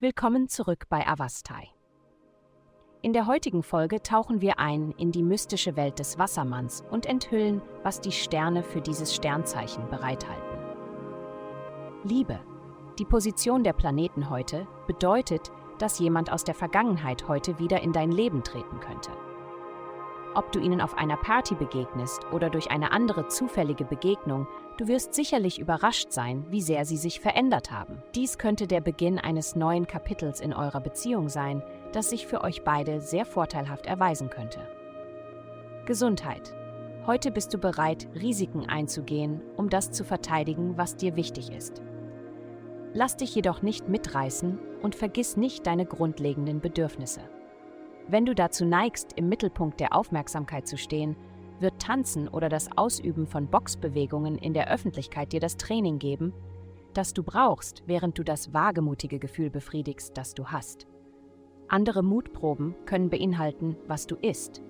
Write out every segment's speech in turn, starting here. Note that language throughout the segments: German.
Willkommen zurück bei Avastai. In der heutigen Folge tauchen wir ein in die mystische Welt des Wassermanns und enthüllen, was die Sterne für dieses Sternzeichen bereithalten. Liebe. Die Position der Planeten heute bedeutet, dass jemand aus der Vergangenheit heute wieder in dein Leben treten könnte. Ob du ihnen auf einer Party begegnest oder durch eine andere zufällige Begegnung, du wirst sicherlich überrascht sein, wie sehr sie sich verändert haben. Dies könnte der Beginn eines neuen Kapitels in eurer Beziehung sein, das sich für euch beide sehr vorteilhaft erweisen könnte. Gesundheit. Heute bist du bereit, Risiken einzugehen, um das zu verteidigen, was dir wichtig ist. Lass dich jedoch nicht mitreißen und vergiss nicht deine grundlegenden Bedürfnisse. Wenn du dazu neigst, im Mittelpunkt der Aufmerksamkeit zu stehen, wird Tanzen oder das Ausüben von Boxbewegungen in der Öffentlichkeit dir das Training geben, das du brauchst, während du das wagemutige Gefühl befriedigst, das du hast. Andere Mutproben können beinhalten, was du isst.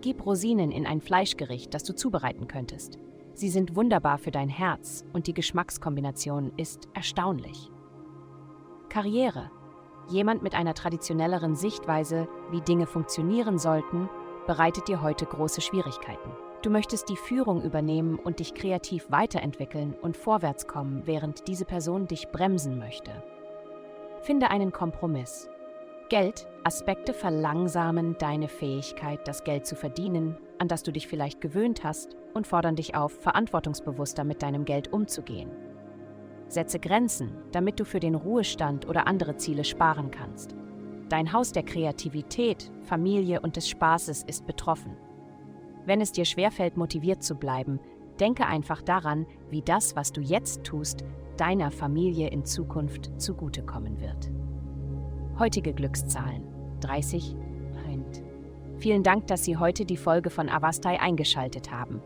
Gib Rosinen in ein Fleischgericht, das du zubereiten könntest. Sie sind wunderbar für dein Herz und die Geschmackskombination ist erstaunlich. Karriere Jemand mit einer traditionelleren Sichtweise, wie Dinge funktionieren sollten, bereitet dir heute große Schwierigkeiten. Du möchtest die Führung übernehmen und dich kreativ weiterentwickeln und vorwärts kommen, während diese Person dich bremsen möchte. Finde einen Kompromiss. Geld, Aspekte verlangsamen deine Fähigkeit, das Geld zu verdienen, an das du dich vielleicht gewöhnt hast, und fordern dich auf, verantwortungsbewusster mit deinem Geld umzugehen. Setze Grenzen, damit du für den Ruhestand oder andere Ziele sparen kannst. Dein Haus der Kreativität, Familie und des Spaßes ist betroffen. Wenn es dir schwerfällt, motiviert zu bleiben, denke einfach daran, wie das, was du jetzt tust, deiner Familie in Zukunft zugutekommen wird. Heutige Glückszahlen 30. Vielen Dank, dass Sie heute die Folge von Avastai eingeschaltet haben.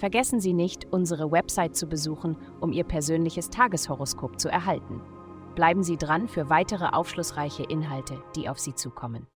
Vergessen Sie nicht, unsere Website zu besuchen, um Ihr persönliches Tageshoroskop zu erhalten. Bleiben Sie dran für weitere aufschlussreiche Inhalte, die auf Sie zukommen.